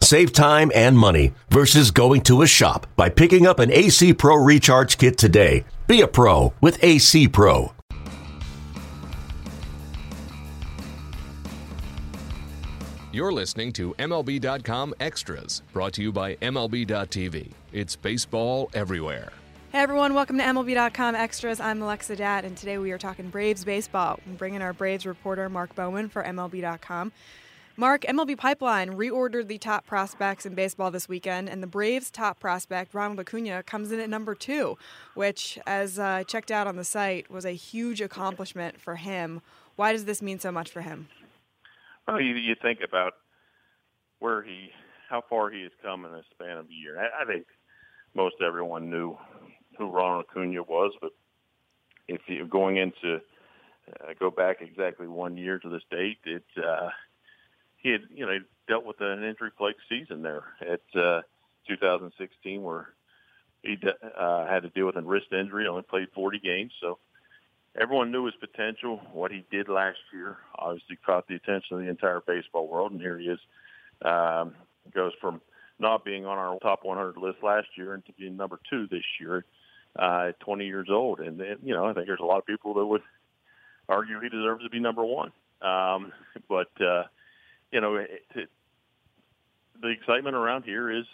Save time and money versus going to a shop by picking up an AC Pro Recharge Kit today. Be a pro with AC Pro. You're listening to MLB.com Extras, brought to you by MLB.tv. It's baseball everywhere. Hey everyone, welcome to MLB.com Extras. I'm Alexa Datt, and today we are talking Braves baseball. We bring in our Braves reporter, Mark Bowman, for MLB.com. Mark, MLB Pipeline reordered the top prospects in baseball this weekend, and the Braves' top prospect, Ronald Acuna, comes in at number two, which, as I uh, checked out on the site, was a huge accomplishment for him. Why does this mean so much for him? Well, you, you think about where he, how far he has come in a span of a year. I, I think most everyone knew who Ronald Acuna was, but if you're going into uh, go back exactly one year to this date, it uh, he had you know dealt with an injury plagued season there at uh, 2016 where he uh, had to deal with a wrist injury, only played 40 games, so everyone knew his potential. What he did last year obviously caught the attention of the entire baseball world, and here he is. Um, goes from not being on our top 100 list last year and to being number two this year uh, at 20 years old. And, and, you know, I think there's a lot of people that would argue he deserves to be number one. Um, but, uh, you know, it, it, the excitement around here is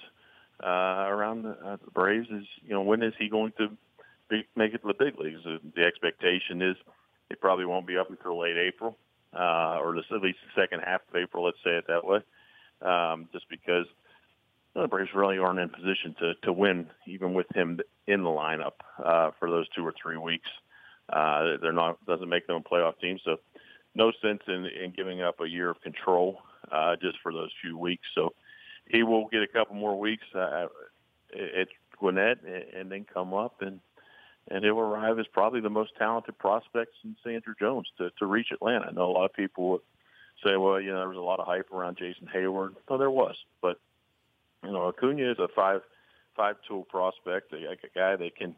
uh, around the, uh, the Braves is, you know, when is he going to be, make it to the big leagues? The, the expectation is it probably won't be up until late April, uh, or at least the second half of April. Let's say it that way, um, just because the Braves really aren't in position to to win, even with him in the lineup uh, for those two or three weeks. Uh, they're not doesn't make them a playoff team, so no sense in, in giving up a year of control uh, just for those few weeks. So he will get a couple more weeks uh, at Gwinnett and then come up and and he'll arrive as probably the most talented prospect since Andruw Jones to to reach Atlanta. I know a lot of people would say, well, you know, there was a lot of hype around Jason Heyward. No, there was, but you know, Acuna is a five five tool prospect, a, a guy that can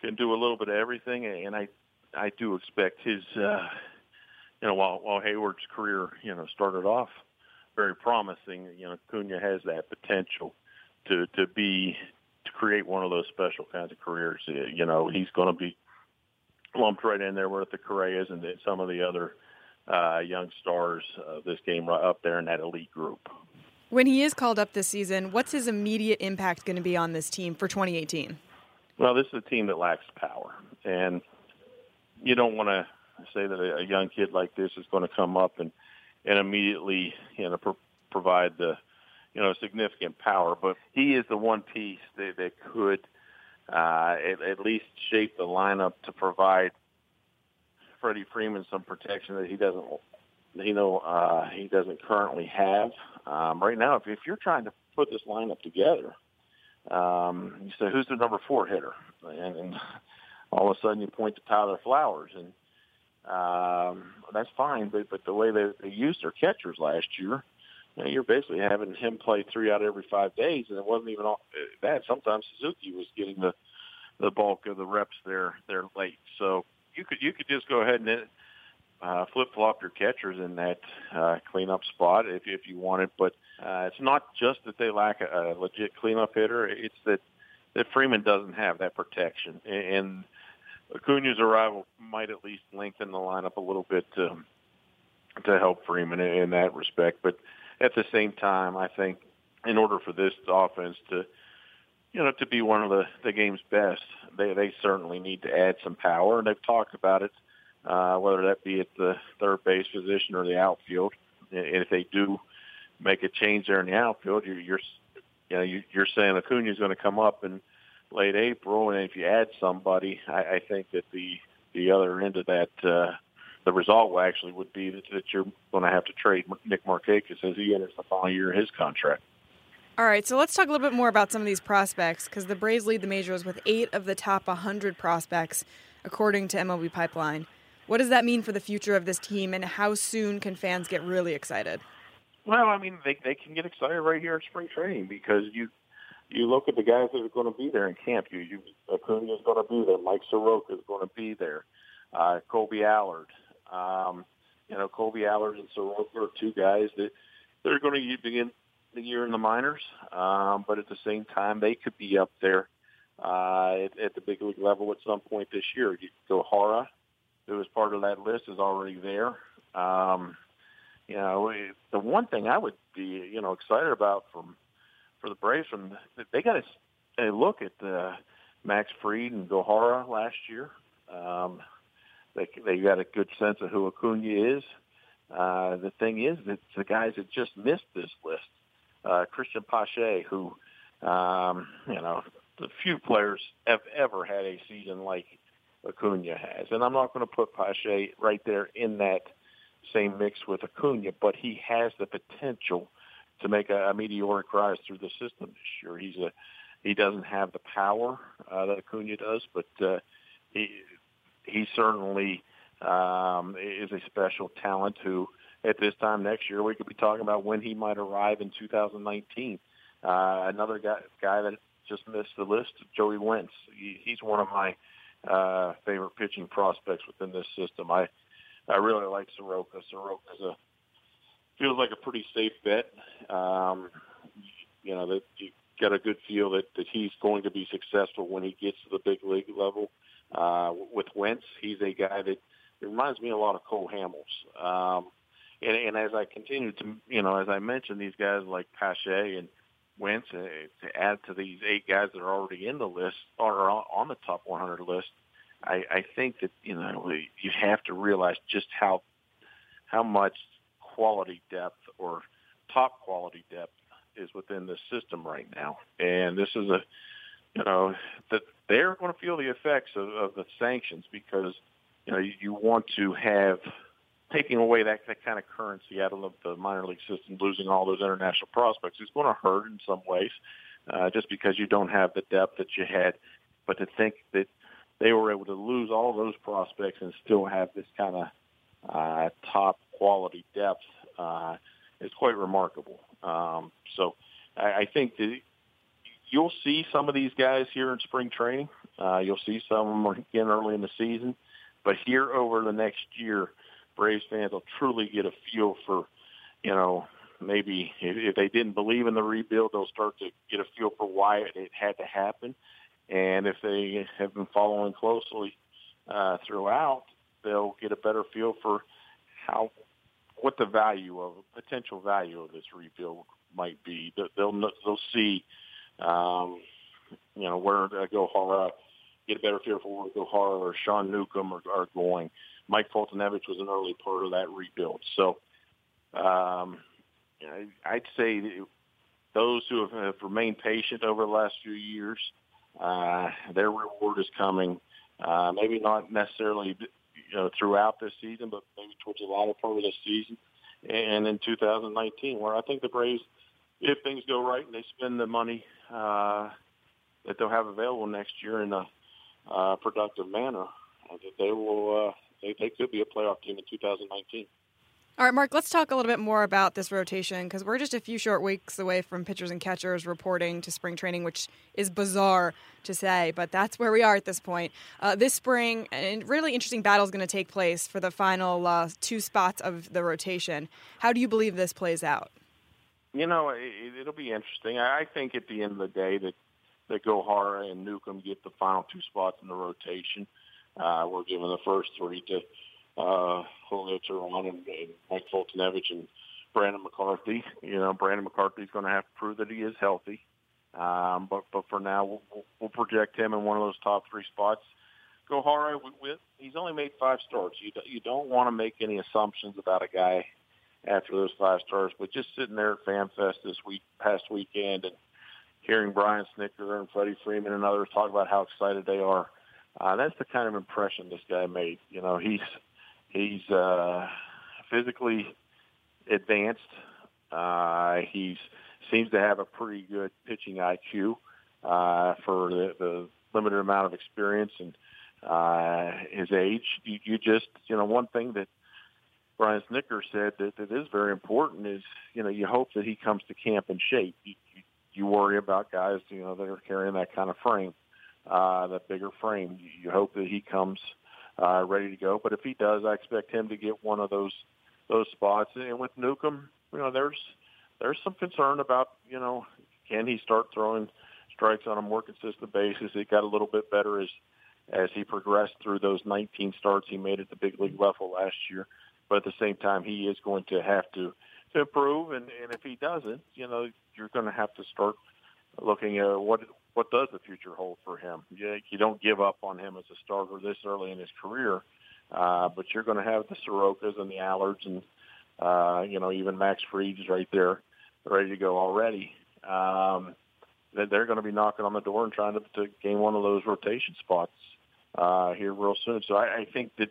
can do a little bit of everything, and I I do expect his uh, you know while while Heyward's career you know started off very promising, you know Acuna has that potential to to be to create one of those special kinds of careers. You know, he's going to be lumped right in there with the Correas and some of the other uh, young stars of this game right up there in that elite group. When he is called up this season, what's his immediate impact going to be on this team for 2018? Well, this is a team that lacks power, and you don't want to say that a, young kid like this is going to come up and and immediately you know pro- provide the you know significant power, but he is the one piece that, that could uh, at, at least shape the lineup to provide Freddie Freeman some protection that he doesn't you know uh, he doesn't currently have. Um, right now, if, if you're trying to put this lineup together, um, you say who's the number four hitter, and, and all of a sudden you point to Tyler Flowers, and um, that's fine. But but the way they, they used their catchers last year, you know, you're basically having him play three out of every five days, and it wasn't even all that. Sometimes Suzuki was getting the the bulk of the reps there there late. So you could you could just go ahead and uh, flip flop your catchers in that uh, cleanup spot if if you want it. But uh, it's not just that they lack a, a legit cleanup hitter; it's that that Freeman doesn't have that protection. And Acuna's arrival might at least lengthen the lineup a little bit to to help Freeman in that respect. But at the same time, I think in order for this offense to you know, to be one of the, the game's best, they, they certainly need to add some power, and they've talked about it uh, whether that be at the third base position or the outfield. And if they do make a change there in the outfield, you're, you're you know, you're saying Acuna is going to come up in late April, and if you add somebody, I, I think that the the other end of that, uh, the result actually would be that, that you're going to have to trade Nick Markakis as he enters the final year of his contract. All right, so let's talk a little bit more about some of these prospects because the Braves lead the majors with eight of the top 100 prospects according to MLB Pipeline. What does that mean for the future of this team, and how soon can fans get really excited? Well, I mean, they they can get excited right here at spring training because you you look at the guys that are going to be there in camp. You, you Acuna is going to be there. Mike Soroka is going to be there. Uh, Kolby Allard. Um, you know, Kolby Allard and Soroka are two guys that they're going to begin the year in the minors, um, but at the same time, they could be up there uh, at, at the big league level at some point this year. Gohara, who is part of that list, is already there. Um, you know, the one thing I would be, you know, excited about from for the Braves from they got a, a look at uh, Max Fried and Gohara last year. Um, they they got a good sense of who Acuna is. Uh, the thing is that the guys that just missed this list, uh, Cristian Pache, who um, you know the few players have ever had a season like Acuna has, and I'm not going to put Pache right there in that same mix with Acuna, but he has the potential to make a, a meteoric rise through the system this year. He's a he doesn't have the power uh, that Acuna does, but uh, he he certainly um, is a special talent who, at this time next year, we could be talking about when he might arrive in 2019. Uh, another guy, guy that just missed the list, Joey Wentz. He, he's one of my uh, favorite pitching prospects within this system. I I really like Soroka. Soroka's a feels like a pretty safe bet. Um, you know that you got a good feel that that he's going to be successful when he gets to the big league level. Uh, with Wentz, he's a guy that it reminds me a lot of Cole Hamels. Um, and, and as I continue to, you know, as I mentioned, these guys like Pache and Wentz, uh, to add to these eight guys that are already in the list or on the top 100 list, I, I think that you know you have to realize just how how much quality depth or top quality depth is within the system right now, and this is a you know that they're going to feel the effects of, of the sanctions because you know you, you want to have taking away that, that kind of currency out of the minor league system, losing all those international prospects is going to hurt in some ways, uh, just because you don't have the depth that you had. But to think that they were able to lose all those prospects and still have this kind of uh, top quality depth uh, is quite remarkable. Um, so I, I think that you'll see some of these guys here in spring training. Uh, you'll see some of them again early in the season. But here over the next year, Braves fans will truly get a feel for, you know, maybe if, they didn't believe in the rebuild, they'll start to get a feel for why it had to happen. And if they have been following closely uh, throughout, they'll get a better feel for how what the value of potential value of this rebuild might be. They'll they'll see um, you know, where uh, Gohara, get a better feel for where Gohara or Sean Newcomb are, are going. Mike Foltynewicz was an early part of that rebuild. So um, I'd say those who have, have remained patient over the last few years, uh, their reward is coming. Uh, maybe not necessarily you know, throughout this season, but maybe towards the latter part of this season and in 2019, where I think the Braves – if things go right and they spend the money uh, that they'll have available next year in a uh, productive manner, that they will uh, they, they could be a playoff team in 2019. All right, Mark, let's talk a little bit more about this rotation because we're just a few short weeks away from pitchers and catchers reporting to spring training, which is bizarre to say, but that's where we are at this point. Uh, this spring, a really interesting battle is going to take place for the final uh, two spots of the rotation. How do you believe this plays out? You know, it, it'll be interesting. I think at the end of the day that that Gohara and Newcomb get the final two spots in the rotation. Uh, we're giving the first three to uh, Julio Teheran and, and Mike Foltynewicz and Brandon McCarthy. You know, Brandon McCarthy's going to have to prove that he is healthy. Um, but but for now, we'll, we'll project him in one of those top three spots. Gohara, with, with he's only made five starts. You you don't want to make any assumptions about a guy after those five starts. But just sitting there at FanFest this week, past weekend, and hearing Brian Snitker and Freddie Freeman and others talk about how excited they are, uh, that's the kind of impression this guy made. You know, he's he's uh, physically advanced. Uh, he seems to have a pretty good pitching IQ uh, for the, the limited amount of experience and uh, his age. You, you just, you know, one thing that Brian Snitker said that, that is very important is, you know, you hope that he comes to camp in shape. You, you, you worry about guys, you know, that are carrying that kind of frame, uh, that bigger frame. You, you hope that he comes uh, ready to go. But if he does, I expect him to get one of those those spots. And with Newcomb, you know, there's there's some concern about, you know, can he start throwing strikes on a more consistent basis? It got a little bit better as as he progressed through those 19 starts he made at the big league level last year. But at the same time, he is going to have to to improve, and, and if he doesn't, you know, you're going to have to start looking at what what does the future hold for him. You, you don't give up on him as a starter this early in his career, uh, but you're going to have the Sorokas and the Allards and uh, you know even Max Fried is right there, ready to go already. Um, they're going to be knocking on the door and trying to, to gain one of those rotation spots uh, here real soon. So I, I think that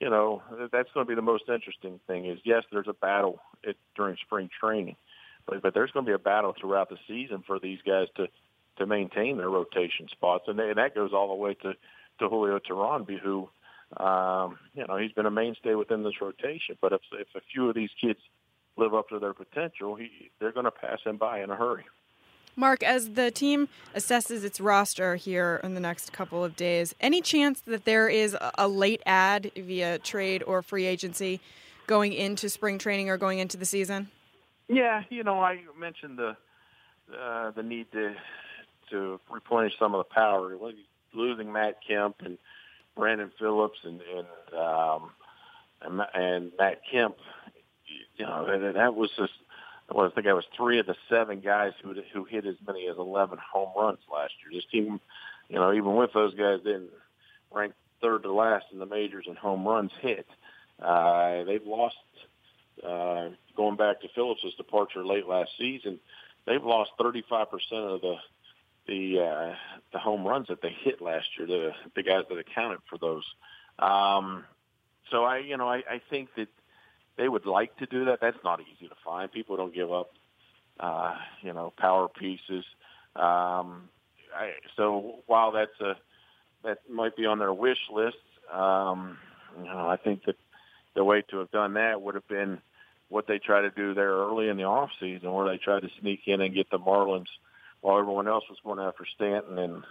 you know that's going to be the most interesting thing. Is yes, there's a battle at, during spring training, but there's going to be a battle throughout the season for these guys to to maintain their rotation spots, and, they, and that goes all the way to to Julio Teheran, who um, you know he's been a mainstay within this rotation. But if if a few of these kids live up to their potential, he, they're going to pass him by in a hurry. Mark, as the team assesses its roster here in the next couple of days, any chance that there is a late add via trade or free agency going into spring training or going into the season? Yeah, you know, I mentioned the uh, the need to to replenish some of the power. Losing Matt Kemp and Brandon Phillips and and um, and, and Matt Kemp, you know, that, that was just I think I was three of the seven guys who who hit as many as 11 home runs last year. This team, you know, even with those guys, didn't rank third to last in the majors in home runs hit. Uh, they've lost, uh, going back to Phillips' departure late last season, they've lost 35% of the the uh, the home runs that they hit last year. The the guys that accounted for those. Um, so I, you know, I, I think that they would like to do that. That's not easy to find. People don't give up, uh, you know, power pieces. Um, I, so while that's a that might be on their wish list, um, you know, I think that the way to have done that would have been what they tried to do there early in the off season, where they tried to sneak in and get the Marlins while everyone else was going after Stanton and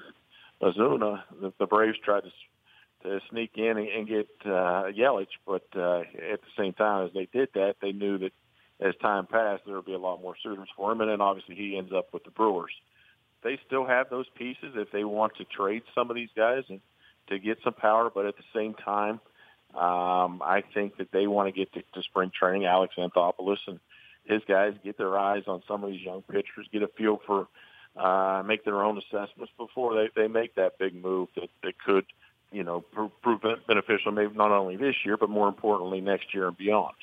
Ozuna. The, the Braves tried to to sneak in and, and get uh, Yelich. But uh, at the same time, as they did that, they knew that as time passed, there would be a lot more suitors for him. And then obviously he ends up with the Brewers. They still have those pieces if they want to trade some of these guys and to get some power. But at the same time, um, I think that they want to get to, to spring training. Alex Anthopoulos and his guys get their eyes on some of these young pitchers, get a feel for, uh, make their own assessments before they, they make that big move that, that could – you know, prove beneficial maybe not only this year, but more importantly next year and beyond.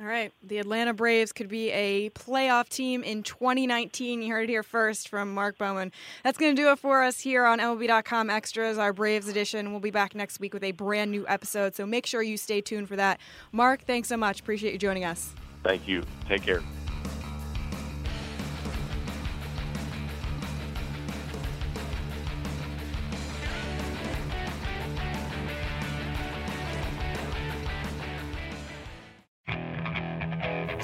All right. The Atlanta Braves could be a playoff team in 2019. You heard it here first from Mark Bowman. That's going to do it for us here on MLB.com Extras, our Braves edition. We'll be back next week with a brand new episode, so make sure you stay tuned for that. Mark, thanks so much. Appreciate you joining us. Thank you. Take care.